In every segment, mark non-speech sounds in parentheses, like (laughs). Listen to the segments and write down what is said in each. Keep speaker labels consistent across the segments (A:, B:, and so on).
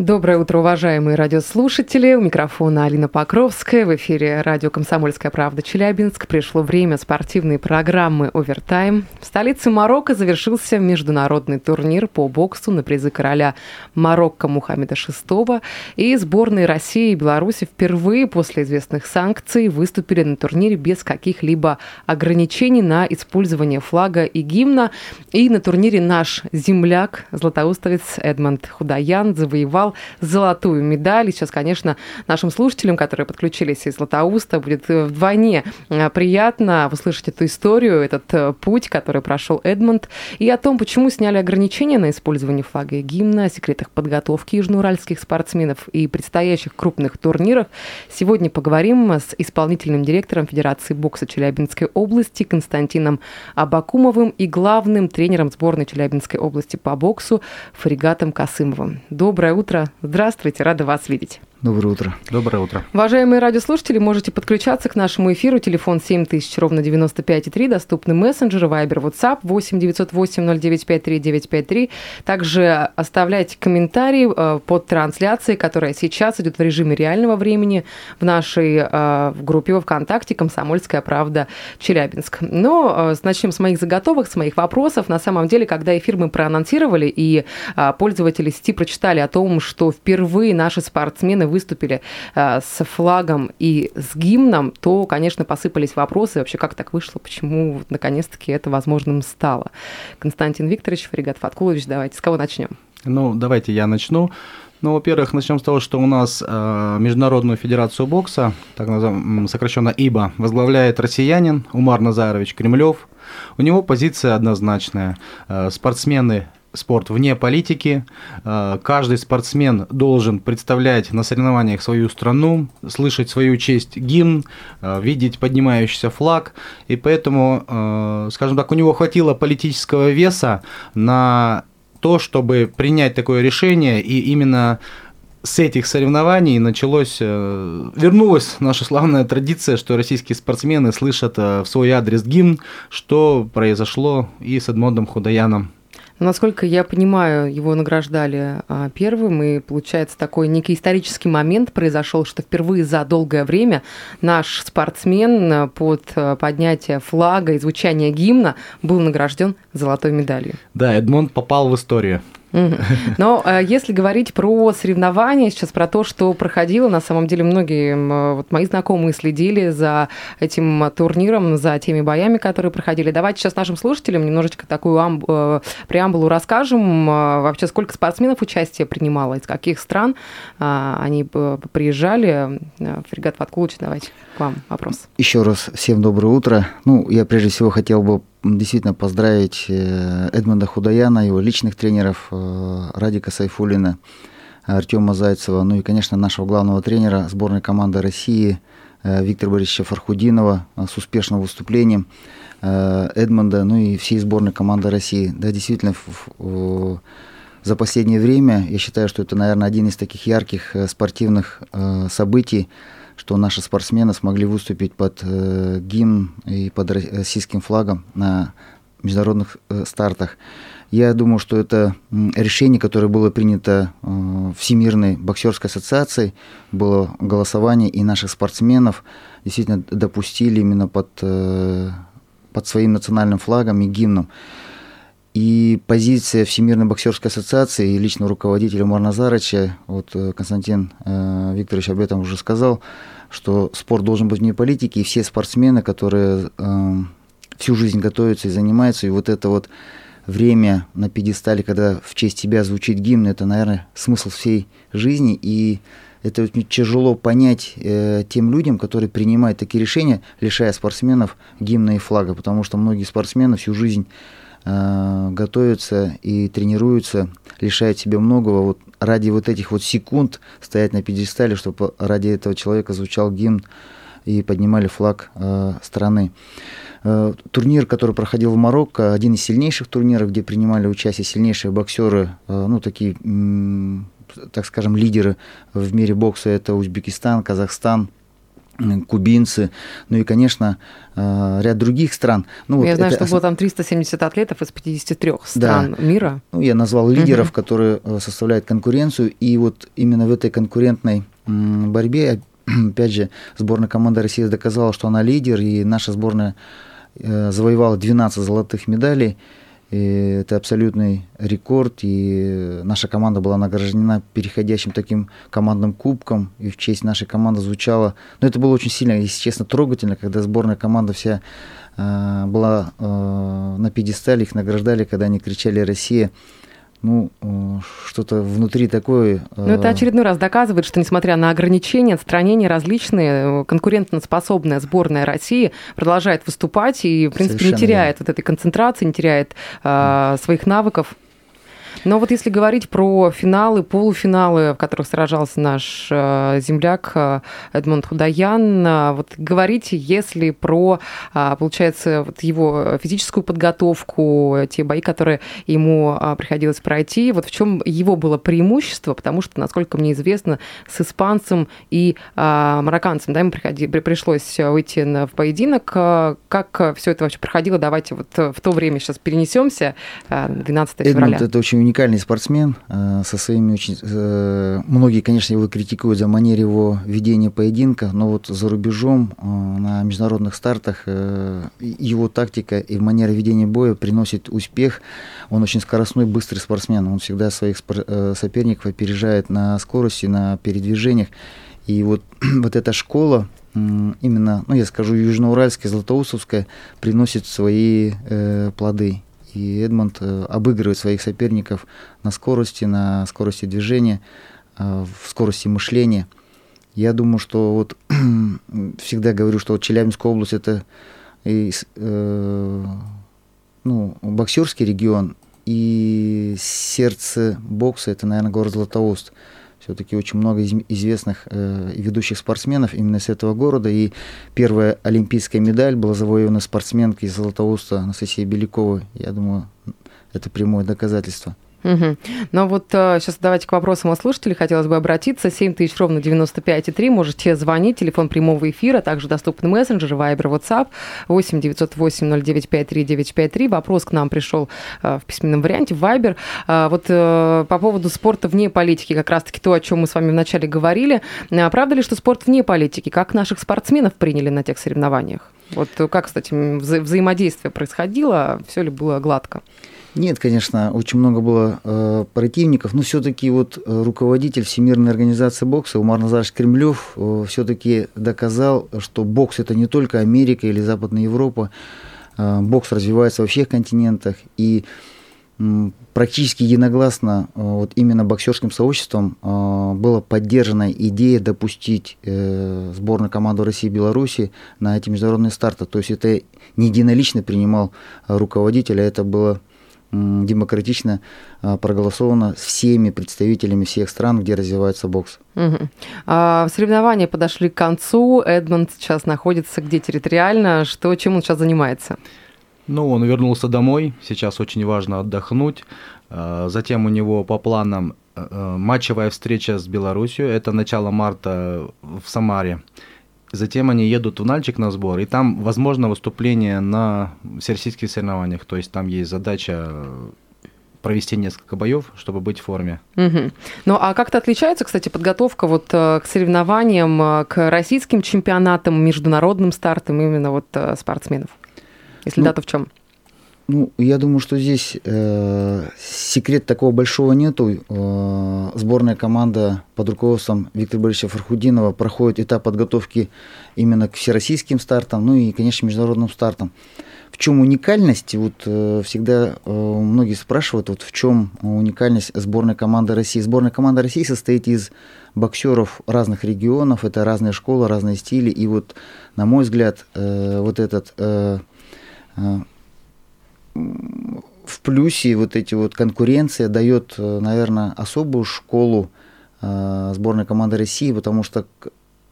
A: Доброе утро, уважаемые радиослушатели. У микрофона Алина Покровская. В эфире радио «Комсомольская правда» Челябинск. Пришло время спортивной программы «Овертайм». В столице Марокко завершился международный турнир по боксу на призы короля Марокко Мухаммеда VI. И сборные России и Беларуси впервые после известных санкций выступили на турнире без каких-либо ограничений на использование флага и гимна. И на турнире наш земляк, златоустовец Эдмонд Худаян, завоевал золотую медаль. И сейчас, конечно, нашим слушателям, которые подключились из Златоуста, будет вдвойне э, приятно услышать эту историю, этот э, путь, который прошел Эдмонд, и о том, почему сняли ограничения на использование флага и гимна, о секретах подготовки южноуральских спортсменов и предстоящих крупных турнирах. Сегодня поговорим с исполнительным директором Федерации бокса Челябинской области Константином Абакумовым и главным тренером сборной Челябинской области по боксу Фаригатом Касымовым. Доброе утро, Здравствуйте, рада вас видеть.
B: Доброе утро.
C: Доброе утро.
A: Уважаемые радиослушатели, можете подключаться к нашему эфиру. Телефон 7000, ровно 95,3. Доступны мессенджеры, Viber, WhatsApp 8 908 095 953. Также оставляйте комментарии э, под трансляцией, которая сейчас идет в режиме реального времени в нашей э, в группе во ВКонтакте «Комсомольская правда Челябинск». Но э, начнем с моих заготовок, с моих вопросов. На самом деле, когда эфир мы проанонсировали, и пользователи сети прочитали о том, что впервые наши спортсмены выступили э, с флагом и с гимном, то, конечно, посыпались вопросы вообще, как так вышло, почему наконец-таки это возможным стало. Константин Викторович, Фаригат Фаткулович, давайте, с кого начнем?
C: Ну, давайте я начну. Ну, во-первых, начнем с того, что у нас э, Международную федерацию бокса, так называемую, сокращенно ИБА, возглавляет россиянин Умар Назарович Кремлев. У него позиция однозначная. Э, спортсмены спорт вне политики. Э, каждый спортсмен должен представлять на соревнованиях свою страну, слышать свою честь гимн, э, видеть поднимающийся флаг. И поэтому, э, скажем так, у него хватило политического веса на то, чтобы принять такое решение. И именно с этих соревнований началось, вернулась наша славная традиция, что российские спортсмены слышат в свой адрес гимн, что произошло и с Эдмондом Худаяном.
A: Насколько я понимаю, его награждали а, первым, и получается такой некий исторический момент произошел, что впервые за долгое время наш спортсмен а, под а, поднятие флага и звучание гимна был награжден золотой медалью.
C: Да, Эдмонд попал в историю.
A: Но э, если говорить про соревнования, сейчас про то, что проходило, на самом деле многие вот мои знакомые следили за этим турниром, за теми боями, которые проходили. Давайте сейчас нашим слушателям немножечко такую амб... Э, преамбулу расскажем. Э, вообще, сколько спортсменов участие принимало, из каких стран они приезжали. Фрегат Ваткулыч, давайте к вам вопрос.
B: Еще раз всем доброе утро. Ну, я прежде всего хотел бы действительно поздравить э, Эдмонда Худаяна, его личных тренеров э, Радика Сайфулина, Артема Зайцева, ну и, конечно, нашего главного тренера сборной команды России э, Виктора Борисовича Фархудинова с успешным выступлением Эдмонда, ну и всей сборной команды России. Да, действительно, за последнее время я считаю, что это, наверное, один из таких ярких спортивных событий, что наши спортсмены смогли выступить под э, гимн и под российским флагом на международных э, стартах. Я думаю, что это решение, которое было принято э, Всемирной боксерской ассоциацией, было голосование, и наших спортсменов действительно допустили именно под, э, под своим национальным флагом и гимном. И позиция Всемирной боксерской ассоциации и личного руководителя Умар Назарыча, вот э, Константин э, Викторович об этом уже сказал, что спорт должен быть вне политики, и все спортсмены, которые э, всю жизнь готовятся и занимаются, и вот это вот время на пьедестале, когда в честь тебя звучит гимн, это, наверное, смысл всей жизни, и это очень тяжело понять э, тем людям, которые принимают такие решения, лишая спортсменов гимна и флага, потому что многие спортсмены всю жизнь готовятся и тренируются, лишают себя многого. Вот ради вот этих вот секунд стоять на пьедестале, чтобы ради этого человека звучал гимн, и поднимали флаг э, страны. Э, турнир, который проходил в Марокко, один из сильнейших турниров, где принимали участие сильнейшие боксеры, э, ну, такие, так скажем, лидеры в мире бокса. Это Узбекистан, Казахстан, кубинцы, ну и, конечно, э, ряд других стран. Ну, вот
A: Я знаю,
B: это
A: что было там 370 атлетов из 53 стран мира.
B: ну, я назвал лидеров,
A: Мгм.
B: которые э, составляют конкуренцию, и вот именно в этой конкурентной борьбе, (clears throat) опять же, сборная команды России доказала, что она лидер, и наша сборная э, завоевала 12 золотых медалей. И это абсолютный рекорд, и наша команда была награждена переходящим таким командным кубком, и в честь нашей команды звучало... Но это было очень сильно, если честно, трогательно, когда сборная команда вся э, была э, на пьедестале, их награждали, когда они кричали «Россия». Ну, э, что-то внутри такое... э,
A: Но Ну, это очередной раз доказывает, что несмотря на ограничения, отстранения различные, э, конкурентоспособная сборная России продолжает выступать и, в принципе, не
B: Совершенно
A: теряет вот этой концентрации, не теряет э, своих навыков. Но вот если говорить про финалы, полуфиналы, в которых сражался наш э, земляк э, Эдмонд Худаян, э, вот говорите, если про, получается, вот его физическую подготовку, те бои, которые ему приходилось пройти, вот в чем его было преимущество, потому что, насколько мне известно, с испанцем и марокканцем, да, ему приходи, при- пришлось выйти в поединок. Как все это вообще проходило? Давайте вот в то время сейчас перенесемся, э, 12 февраля.
B: Эдмунд это очень уникальный спортсмен э, со своими очень... э, многие, конечно, его критикуют за манере его ведения поединка, но вот за рубежом э, на международных стартах его тактика и манера ведения боя приносит успех. Он очень скоростной, быстрый спортсмен. Он всегда своих соперников опережает на скорости, на передвижениях. И вот, (clears throat) вот эта школа, именно, ну я скажу, южноуральская, златоустовская, приносит свои э, плоды. И Эдмонд э, обыгрывает своих соперников на скорости, на скорости движения, э, в скорости мышления. Я думаю, что вот (clears throat) всегда говорю, что вот Челябинская область это и, э, ну, боксерский регион, и сердце бокса это, наверное, город Златоуст. Все-таки очень много из- известных э, ведущих спортсменов именно с этого города. И первая олимпийская медаль была завоевана спортсменкой из Златоуста Анастасией Беляковой. Я думаю, это прямое доказательство.
A: Мгм. Ну вот сейчас давайте к вопросам от слушателей. Хотелось бы обратиться. 7 тысяч ровно 95,3. Можете звонить. Телефон прямого эфира. Также доступны мессенджеры, Viber, WhatsApp. 8 908 0953 953. Вопрос к нам пришел э, в письменном варианте. Viber. А, Вот э, по поводу спорта вне политики. Как раз-таки то, о чем мы с вами вначале говорили. Правда ли, что спорт вне политики? Как наших спортсменов приняли на тех соревнованиях? Вот э, как, кстати, вза- взаимодействие происходило? Все ли было гладко?
B: Нет, конечно, очень много было э, противников, но все-таки вот э, руководитель Всемирной организации бокса Умар Назарович Кремлев э, все-таки доказал, что бокс это не только Америка или Западная Европа, Э, бокс развивается во всех континентах и практически единогласно э, вот именно боксерским сообществом э, была поддержана идея допустить сборную команду России и Беларуси на эти международные старты. То есть это не единолично принимал руководитель, а это было демократично а, проголосовано всеми представителями всех стран, где развивается бокс.
A: Мгм. А, Соревнования подошли к концу. Эдмонд сейчас находится где территориально? Что, чем он сейчас занимается?
C: Ну, он вернулся домой, сейчас очень важно отдохнуть. Э, Затем у него по планам э, э, матчевая встреча с Беларусью, это начало марта в Самаре. Затем они едут в Нальчик на сбор, и там возможно выступление на всероссийских соревнованиях. То есть там есть задача э, провести несколько боев, чтобы быть в форме.
A: Мгм. Ну, а как-то отличается, кстати, подготовка вот э, к соревнованиям, э, к российским чемпионатам, международным стартам именно вот спортсменов? Если
B: Ну,
A: да, то в чем?
B: Ну, я думаю, что здесь э, секрет такого большого нету. Э, сборная команда под руководством Виктора Борисовича Фархудинова проходит этап подготовки именно к всероссийским стартам, ну и, конечно, международным стартам. В чем уникальность? Вот э, всегда э, многие спрашивают, вот в чем уникальность сборной команды России. Сборная команда России состоит из боксеров разных регионов, это разные школы, разные стили. И вот, на мой взгляд, э, вот этот э, э, в плюсе вот эти вот конкуренция дает, наверное, особую школу э, сборной команды России, потому что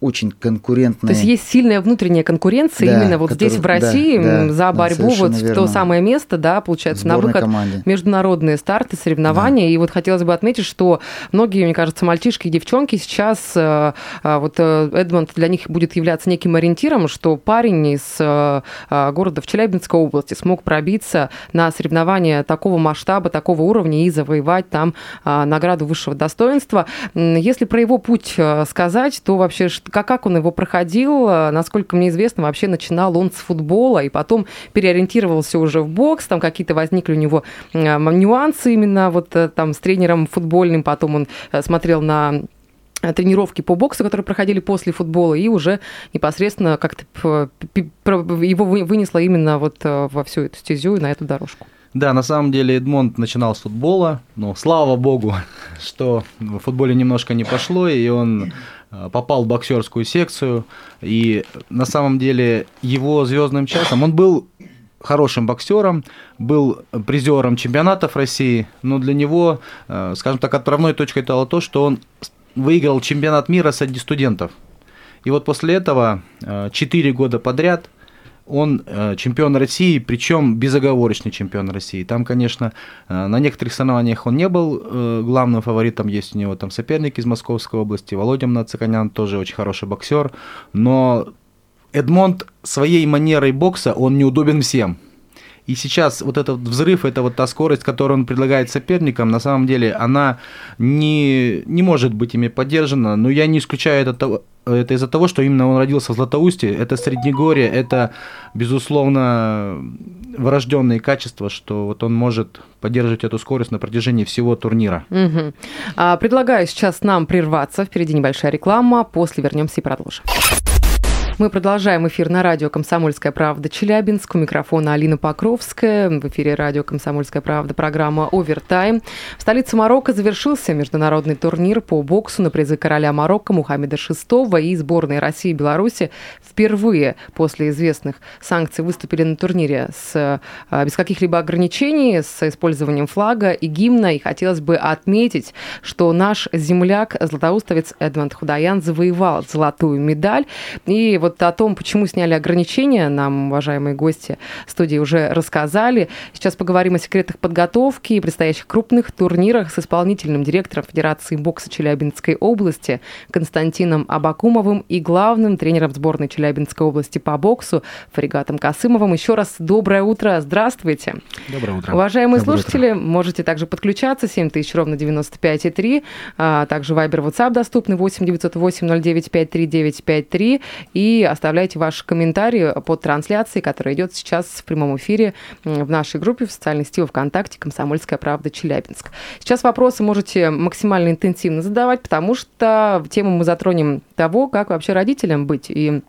B: очень конкурентные.
A: То есть есть сильная внутренняя конкуренция
B: Да,
A: именно вот здесь, в
B: да,
A: России,
B: да,
A: м, за
B: да,
A: борьбу
B: совершенно
A: вот в то самое место, да, получается, на
B: сборной
A: выход
B: команде.
A: международные старты, соревнования. И вот хотелось бы отметить, что многие, мне кажется, мальчишки и девчонки сейчас, э, э, вот э, Эдмонд для них будет являться неким ориентиром, что парень из э, э, города в Челябинской области смог пробиться на соревнования такого масштаба, такого уровня и завоевать там э, награду высшего достоинства. Если про его путь сказать, то вообще ш- как, как он его проходил, э, насколько мне известно, вообще начинал он с футбола и потом переориентировался уже в бокс, там какие-то возникли у него э, нюансы именно вот э, там с тренером футбольным, потом он смотрел на тренировки по боксу, которые проходили после футбола, и уже непосредственно как-то его вы- вынесло именно вот во всю эту стезю и на эту дорожку.
C: Да, на самом деле Эдмонд начинал с футбола, но слава богу, (laughs) что в футболе немножко не пошло, и он попал в боксерскую секцию. И на самом деле его звездным часом он был хорошим боксером, был призером чемпионатов России, но для него, э, скажем так, отправной точкой стало то, что он выиграл чемпионат мира среди студентов. И вот после этого 4 года подряд он э, чемпион России, причем безоговорочный чемпион России. Там, конечно, э, на некоторых соревнованиях он не был э, главным фаворитом, есть у него там соперник из Московской области, Володя Нациканян, тоже очень хороший боксер, но Эдмонд своей манерой бокса, он неудобен всем. И сейчас вот этот взрыв, это вот та скорость, которую он предлагает соперникам, на самом деле она не, не может быть ими поддержана. Но я не исключаю это, это из-за того, что именно он родился в Златоусте. Это Среднегорье, это, безусловно, врожденные качества, что вот он может поддерживать эту скорость на протяжении всего турнира.
A: А, Предлагаю сейчас нам прерваться. Впереди небольшая реклама. После вернемся и продолжим. Мы продолжаем эфир на радио «Комсомольская правда» Челябинск. У микрофона Алина Покровская. В эфире радио «Комсомольская правда» программа «Овертайм». В столице Марокко завершился международный турнир по боксу на призы короля Марокко Мухаммеда VI и сборной России и Беларуси впервые после известных санкций выступили на турнире с, а, без каких-либо ограничений, с использованием флага и гимна. И хотелось бы отметить, что наш земляк, златоустовец Эдмонд Худаян, завоевал золотую медаль. И вот о том, почему сняли ограничения, нам, уважаемые гости студии, уже рассказали. Сейчас поговорим о секретах подготовки и предстоящих крупных турнирах с исполнительным директором Федерации бокса Челябинской области Константином Абакумовым и главным тренером сборной Челябинской области по боксу Фаригатом Касымовым. Еще раз доброе утро, здравствуйте.
C: Доброе утро.
A: Уважаемые
B: Доброе
A: слушатели, можете также подключаться, 7000 ровно 95,3, а также Viber, WhatsApp доступны 8 908 09 53 953 и оставляйте ваши комментарии под трансляцией, которая идет сейчас в прямом эфире в нашей группе в социальной сети ВКонтакте «Комсомольская правда Челябинск». Сейчас вопросы можете максимально интенсивно задавать, потому что тему мы затронем того, как вообще родителям быть и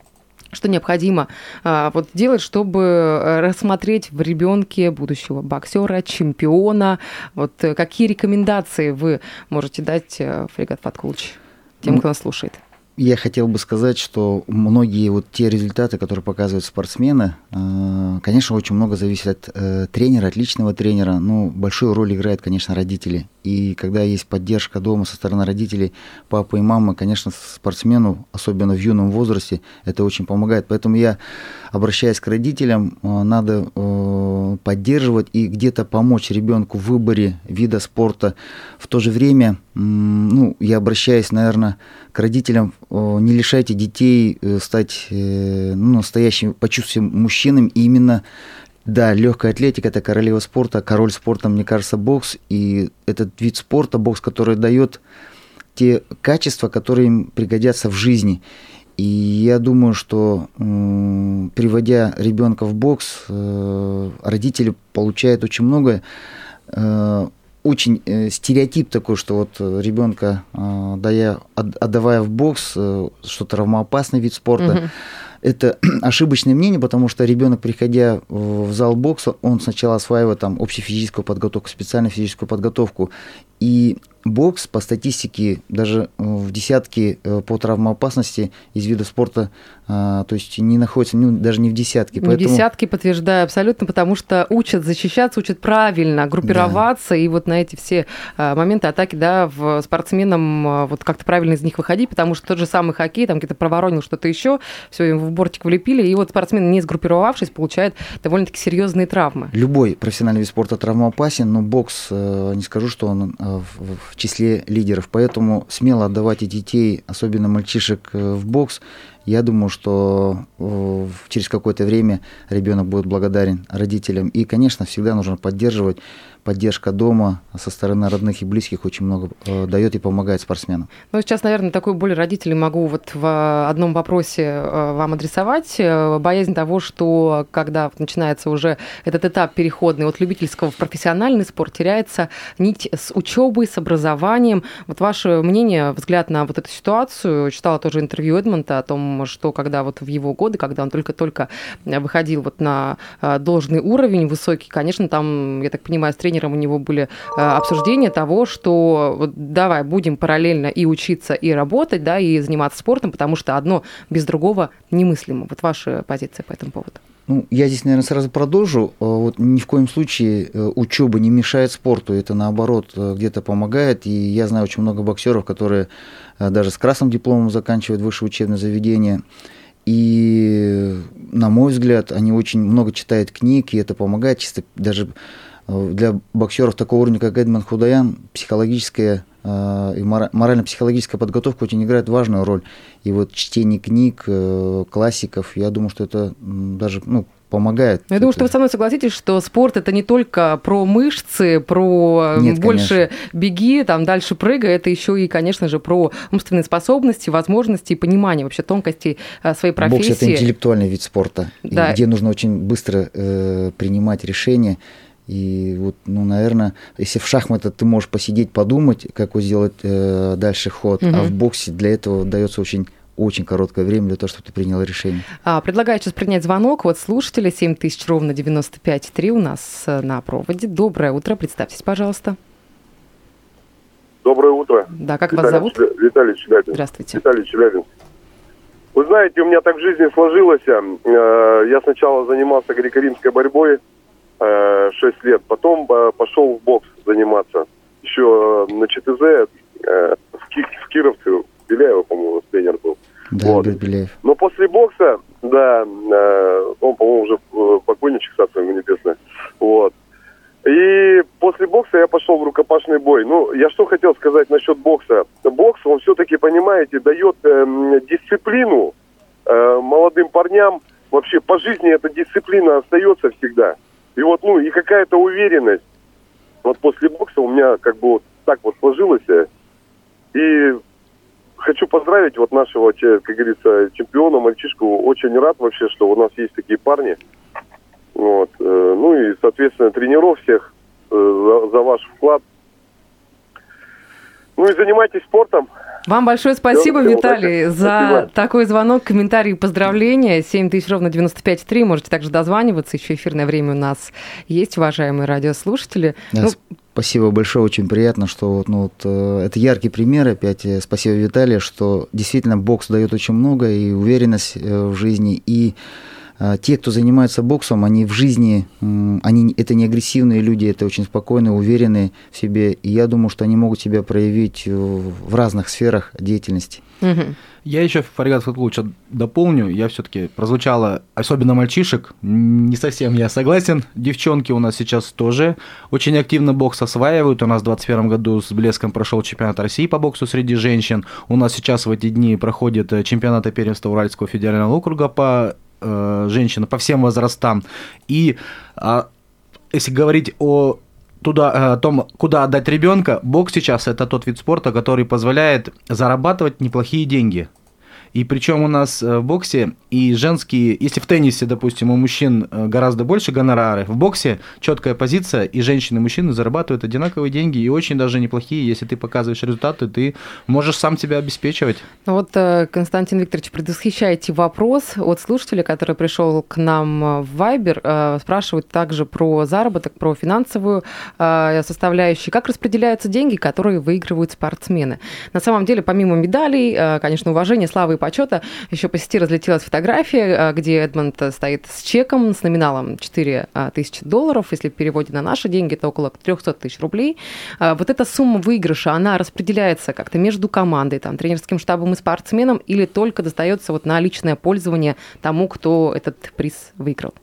A: что необходимо а, вот делать, чтобы рассмотреть в ребенке будущего боксера, чемпиона. Вот э, какие рекомендации вы можете дать, э, Фрегат Фаткулыч, тем, кто нас слушает?
B: Я хотел бы сказать, что многие вот те результаты, которые показывают спортсмены, э, конечно, очень много зависит от э, тренера, от личного тренера. Ну, большую роль играют, конечно, родители. И когда есть поддержка дома со стороны родителей, папы и мамы, конечно, спортсмену, особенно в юном возрасте, это очень помогает. Поэтому я, обращаясь к родителям, э, надо поддерживать и где-то помочь ребенку в выборе вида спорта. В то же время, ну, я обращаюсь, наверное, к родителям, не лишайте детей э, стать э, ну, настоящими, почувствовать мужчинами. И именно, да, легкая атлетика – это королева спорта, король спорта, мне кажется, бокс. И этот вид спорта, бокс, который дает те качества, которые им пригодятся в жизни. И я думаю, что приводя ребенка в бокс, э, родители получают очень многое. Очень э, стереотип такой, что вот ребенка, дая, от- отдавая в бокс, э, что травмоопасный вид спорта,
A: Мгм.
B: это (clears throat) ошибочное мнение, потому что ребенок, приходя в зал бокса, он сначала осваивает там общефизическую подготовку, специальную физическую подготовку. И бокс по статистике даже э, в десятке э, по травмоопасности из видов спорта, а, то есть не находится ну, даже не в десятке.
A: Не поэтому... десятки, подтверждаю абсолютно, потому что учат защищаться, учат правильно группироваться, да. и вот на эти все моменты атаки, да, в спортсменам вот как-то правильно из них выходить, потому что тот же самый хоккей, там где-то проворонил что-то еще, все им в бортик влепили, и вот спортсмен, не сгруппировавшись, получает довольно-таки серьезные травмы.
B: Любой профессиональный вид спорта травмоопасен, но бокс, э, не скажу, что он э, в числе лидеров, поэтому смело отдавайте детей, особенно мальчишек, э, в бокс, я думаю, что через какое-то время ребенок будет благодарен родителям. И, конечно, всегда нужно поддерживать поддержка дома со стороны родных и близких очень много э, дает и помогает спортсменам.
A: Ну, сейчас, наверное, такую боль родителей могу вот в одном вопросе э, вам адресовать. Э, боязнь того, что когда начинается уже этот этап переходный от любительского в профессиональный спорт, теряется нить с учебой, с образованием. Вот ваше мнение, взгляд на вот эту ситуацию. Читала тоже интервью Эдмонта о том, что когда вот в его годы, когда он только-только выходил вот на должный уровень высокий, конечно, там, я так понимаю, с тренером у него были э, обсуждения того, что вот давай будем параллельно и учиться, и работать, да, и заниматься спортом, потому что одно без другого немыслимо. Вот ваша позиция по этому поводу.
B: Ну, я здесь, наверное, сразу продолжу. Э, вот ни в коем случае э, учеба не мешает спорту, это наоборот где-то помогает. И я знаю очень много боксеров, которые даже с красным дипломом заканчивают высшее учебное заведение. И, на мой взгляд, они очень много читают книг, и это помогает чисто даже для боксеров такого уровня, как Эдмон Худаян, психологическая э, и морально-психологическая подготовка очень играет важную роль. И вот чтение книг, э, классиков, я думаю, что это даже ну, помогает.
A: Я думаю, что вы со мной согласитесь, что спорт это не только про мышцы, про э, Нет, больше конечно. беги, там дальше прыгай, это еще и, конечно же, про умственные способности, и понимание вообще тонкостей своей профессии.
B: Бокс это интеллектуальный вид спорта, да. где нужно очень быстро э, принимать решения. И вот, ну, наверное, если в шахматы ты можешь посидеть, подумать, как вот сделать э, дальше ход, угу. а в боксе для этого дается очень очень короткое время для того, чтобы ты принял решение.
A: А, предлагаю сейчас принять звонок. Вот слушатели 7000 ровно 95,3 у нас э, на проводе. Доброе утро. Представьтесь, пожалуйста.
D: Доброе утро.
A: Да, как Виталий, вас зовут?
D: Виталий Челябинск.
A: Здравствуйте.
D: Виталий Челябинск. Вы знаете, у меня так в жизни сложилось. Э, я сначала занимался греко-римской борьбой, 6 э, лет. Потом э, пошел в бокс заниматься. Еще э, на ЧТЗ в, Ки в Кировце, Беляева, по-моему, тренер был.
B: Да, вот. Беляев.
D: Но после бокса, да, он, по-моему, уже покойничек, царство ему небесное. Вот. И после бокса я пошел в рукопашный бой. Ну, я что хотел сказать насчет бокса. Бокс, он все-таки, понимаете, дает э, дисциплину э, молодым парням. Вообще по жизни эта дисциплина остается всегда. И вот, ну, и какая-то уверенность. Вот после бокса у меня как бы вот так вот сложилось. И хочу поздравить вот нашего, как говорится, чемпиона, мальчишку. Очень рад вообще, что у нас есть такие парни. Вот. Э, ну и, соответственно, тренеров всех э, за, за ваш вклад. Ну и занимайтесь спортом.
A: Вам большое спасибо, Всего Виталий, удачи. за спасибо. такой звонок, комментарий и поздравления. 7 тысяч ровно 95,3. Можете также дозваниваться. Еще эфирное время у нас есть, уважаемые радиослушатели.
B: Да, ну, спасибо большое, очень приятно, что вот, ну, вот, э, это яркий пример. Опять э, спасибо, Виталий, что действительно бокс дает очень много и уверенность э, в жизни, и те, кто занимается боксом, они в жизни, они, это не агрессивные люди, это очень спокойные, уверенные в себе. И я думаю, что они могут себя проявить в разных сферах деятельности.
C: Угу. Я еще, Фаригат лучше дополню. Я все-таки прозвучало, особенно мальчишек, не совсем я согласен. Девчонки у нас сейчас тоже очень активно бокс осваивают. У нас в 2021 году с блеском прошел чемпионат России по боксу среди женщин. У нас сейчас в эти дни проходит э, чемпионат первенства Уральского федерального округа по э, женщины по всем возрастам. И э, если говорить о туда, э, о том, куда отдать ребенка, бокс сейчас это тот вид спорта, который позволяет зарабатывать неплохие деньги. И причем у нас э, в боксе и женские, если в теннисе, допустим, у мужчин э, гораздо больше гонорары, в боксе четкая позиция, и женщины и мужчины зарабатывают одинаковые деньги, и очень даже неплохие. Если ты показываешь результаты, ты можешь сам себя обеспечивать.
A: Ну вот, э, Константин Викторович, предвосхищаете вопрос от слушателя, который пришел к нам в Viber, спрашивают также про заработок, про финансовую составляющую. Как распределяются деньги, которые выигрывают спортсмены? На самом деле, помимо медалей, конечно, уважения, славы и почета. Еще по сети разлетелась фотография, а, где Эдмонд стоит с чеком с номиналом 4 а, тысячи долларов. Если в переводе на наши деньги, это около 300 тысяч рублей. А, вот эта сумма выигрыша, она распределяется как-то между командой, там, тренерским штабом и спортсменом или только достается вот на личное пользование тому, кто этот приз выиграл?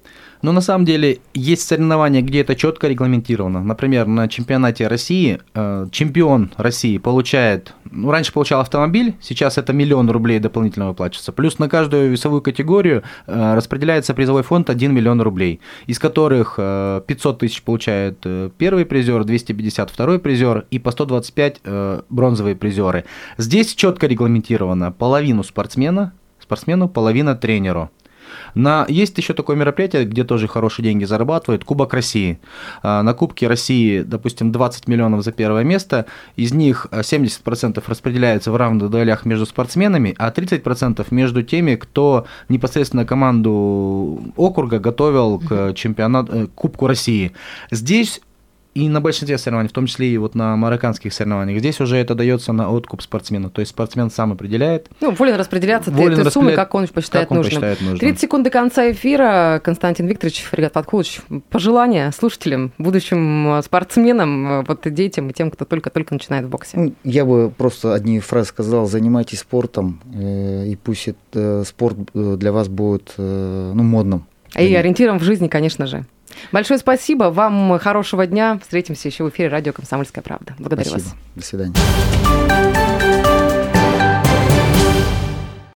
C: Но на самом деле есть соревнования, где это четко регламентировано. Например, на чемпионате России э, чемпион России получает, ну, раньше получал автомобиль, сейчас это миллион рублей дополнительно выплачивается. Плюс на каждую весовую категорию э, распределяется призовой фонд 1 миллион рублей, из которых э, 500 тысяч получает э, первый призер, 250 второй призер и по 125 э, бронзовые призеры. Здесь четко регламентировано половину спортсмена, спортсмену, половина тренеру. На, есть еще такое мероприятие, где тоже хорошие деньги зарабатывают, Кубок России. А, на Кубке России, допустим, 20 миллионов за первое место, из них 70% распределяется в равных долях между спортсменами, а 30% между теми, кто непосредственно команду округа готовил к чемпионату, э, Кубку России. Здесь и на большинстве соревнований, в том числе и вот на марокканских соревнованиях. Здесь уже это дается на откуп спортсмена. То есть спортсмен сам определяет.
A: Ну, волен распределяться волен этой суммы, как он посчитает
C: как он
A: нужным.
C: Посчитает нужным.
A: 30 секунд до конца эфира. Константин Викторович, Фрегат Подкулыч, пожелания слушателям, будущим спортсменам, вот детям и тем, кто только-только начинает в боксе.
B: Я бы просто одни фразы сказал. Занимайтесь спортом, э, и пусть это, спорт э, для вас будет э, ну, модным.
A: И ориентиром в жизни, конечно же. Большое спасибо. Вам хорошего дня. Встретимся еще в эфире радио «Комсомольская правда». Благодарю
B: спасибо.
A: вас.
B: До свидания.